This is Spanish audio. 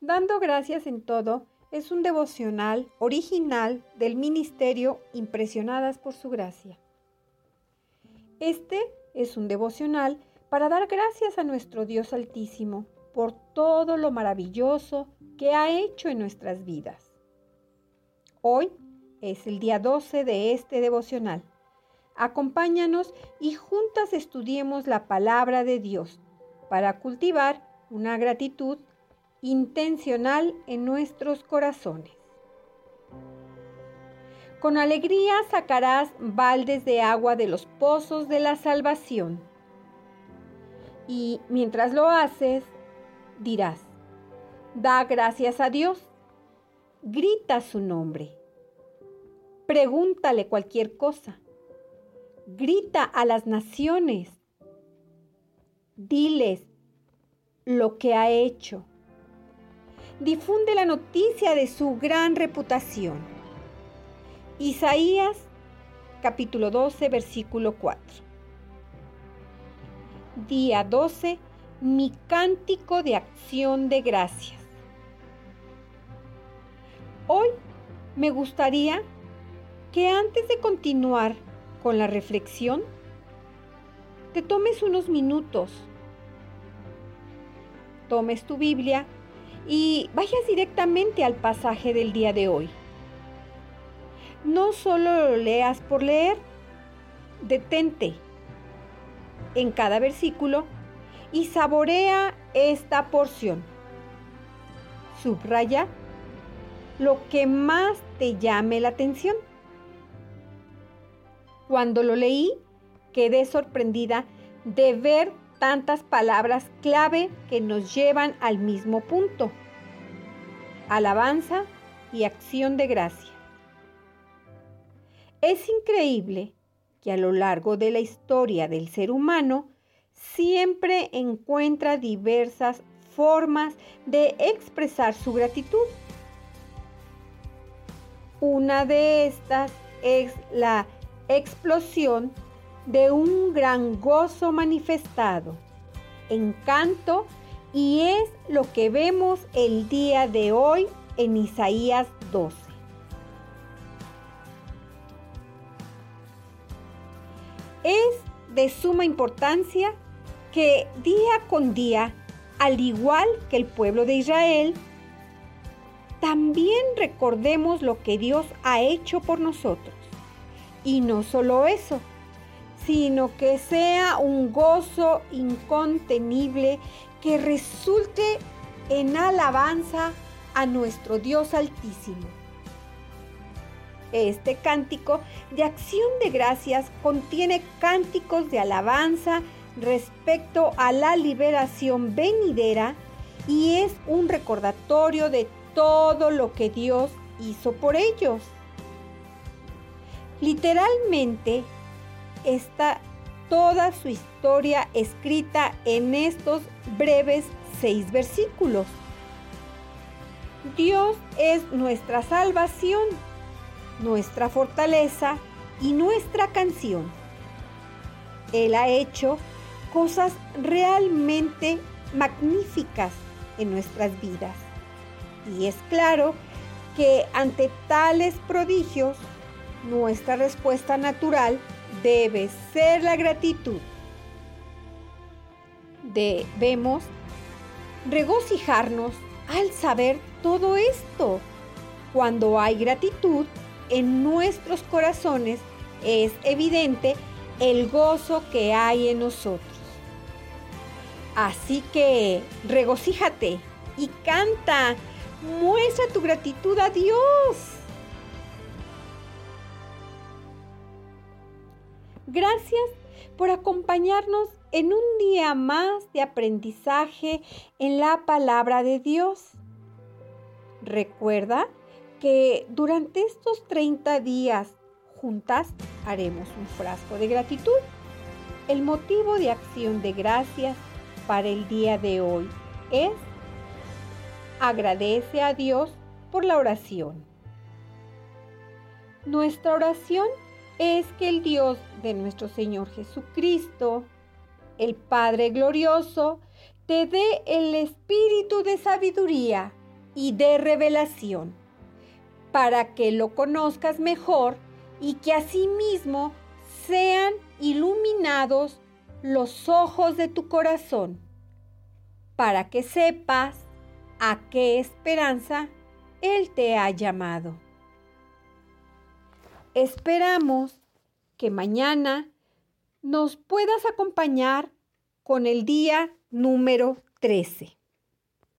Dando gracias en todo es un devocional original del Ministerio Impresionadas por Su Gracia. Este es un devocional para dar gracias a nuestro Dios Altísimo por todo lo maravilloso que ha hecho en nuestras vidas. Hoy es el día 12 de este devocional. Acompáñanos y juntas estudiemos la palabra de Dios para cultivar una gratitud intencional en nuestros corazones. Con alegría sacarás baldes de agua de los pozos de la salvación. Y mientras lo haces, dirás, da gracias a Dios, grita su nombre, pregúntale cualquier cosa, grita a las naciones, diles lo que ha hecho difunde la noticia de su gran reputación. Isaías capítulo 12 versículo 4. Día 12. Mi cántico de acción de gracias. Hoy me gustaría que antes de continuar con la reflexión, te tomes unos minutos, tomes tu Biblia y vayas directamente al pasaje del día de hoy. No solo lo leas por leer, detente en cada versículo y saborea esta porción. Subraya lo que más te llame la atención. Cuando lo leí, quedé sorprendida de ver tantas palabras clave que nos llevan al mismo punto. Alabanza y acción de gracia. Es increíble que a lo largo de la historia del ser humano siempre encuentra diversas formas de expresar su gratitud. Una de estas es la explosión de un gran gozo manifestado, encanto, y es lo que vemos el día de hoy en Isaías 12. Es de suma importancia que día con día, al igual que el pueblo de Israel, también recordemos lo que Dios ha hecho por nosotros. Y no solo eso, sino que sea un gozo incontenible que resulte en alabanza a nuestro Dios Altísimo. Este cántico de acción de gracias contiene cánticos de alabanza respecto a la liberación venidera y es un recordatorio de todo lo que Dios hizo por ellos. Literalmente, está toda su historia escrita en estos breves seis versículos. Dios es nuestra salvación, nuestra fortaleza y nuestra canción. Él ha hecho cosas realmente magníficas en nuestras vidas. Y es claro que ante tales prodigios, nuestra respuesta natural debe ser la gratitud. Debemos regocijarnos al saber todo esto. Cuando hay gratitud en nuestros corazones, es evidente el gozo que hay en nosotros. Así que regocíjate y canta, muestra tu gratitud a Dios. Gracias por acompañarnos en un día más de aprendizaje en la palabra de Dios. Recuerda que durante estos 30 días juntas haremos un frasco de gratitud. El motivo de acción de gracias para el día de hoy es agradece a Dios por la oración. Nuestra oración es que el Dios de nuestro Señor Jesucristo, el Padre glorioso, te dé el espíritu de sabiduría y de revelación, para que lo conozcas mejor y que asimismo sean iluminados los ojos de tu corazón, para que sepas a qué esperanza Él te ha llamado. Esperamos que mañana nos puedas acompañar con el día número 13.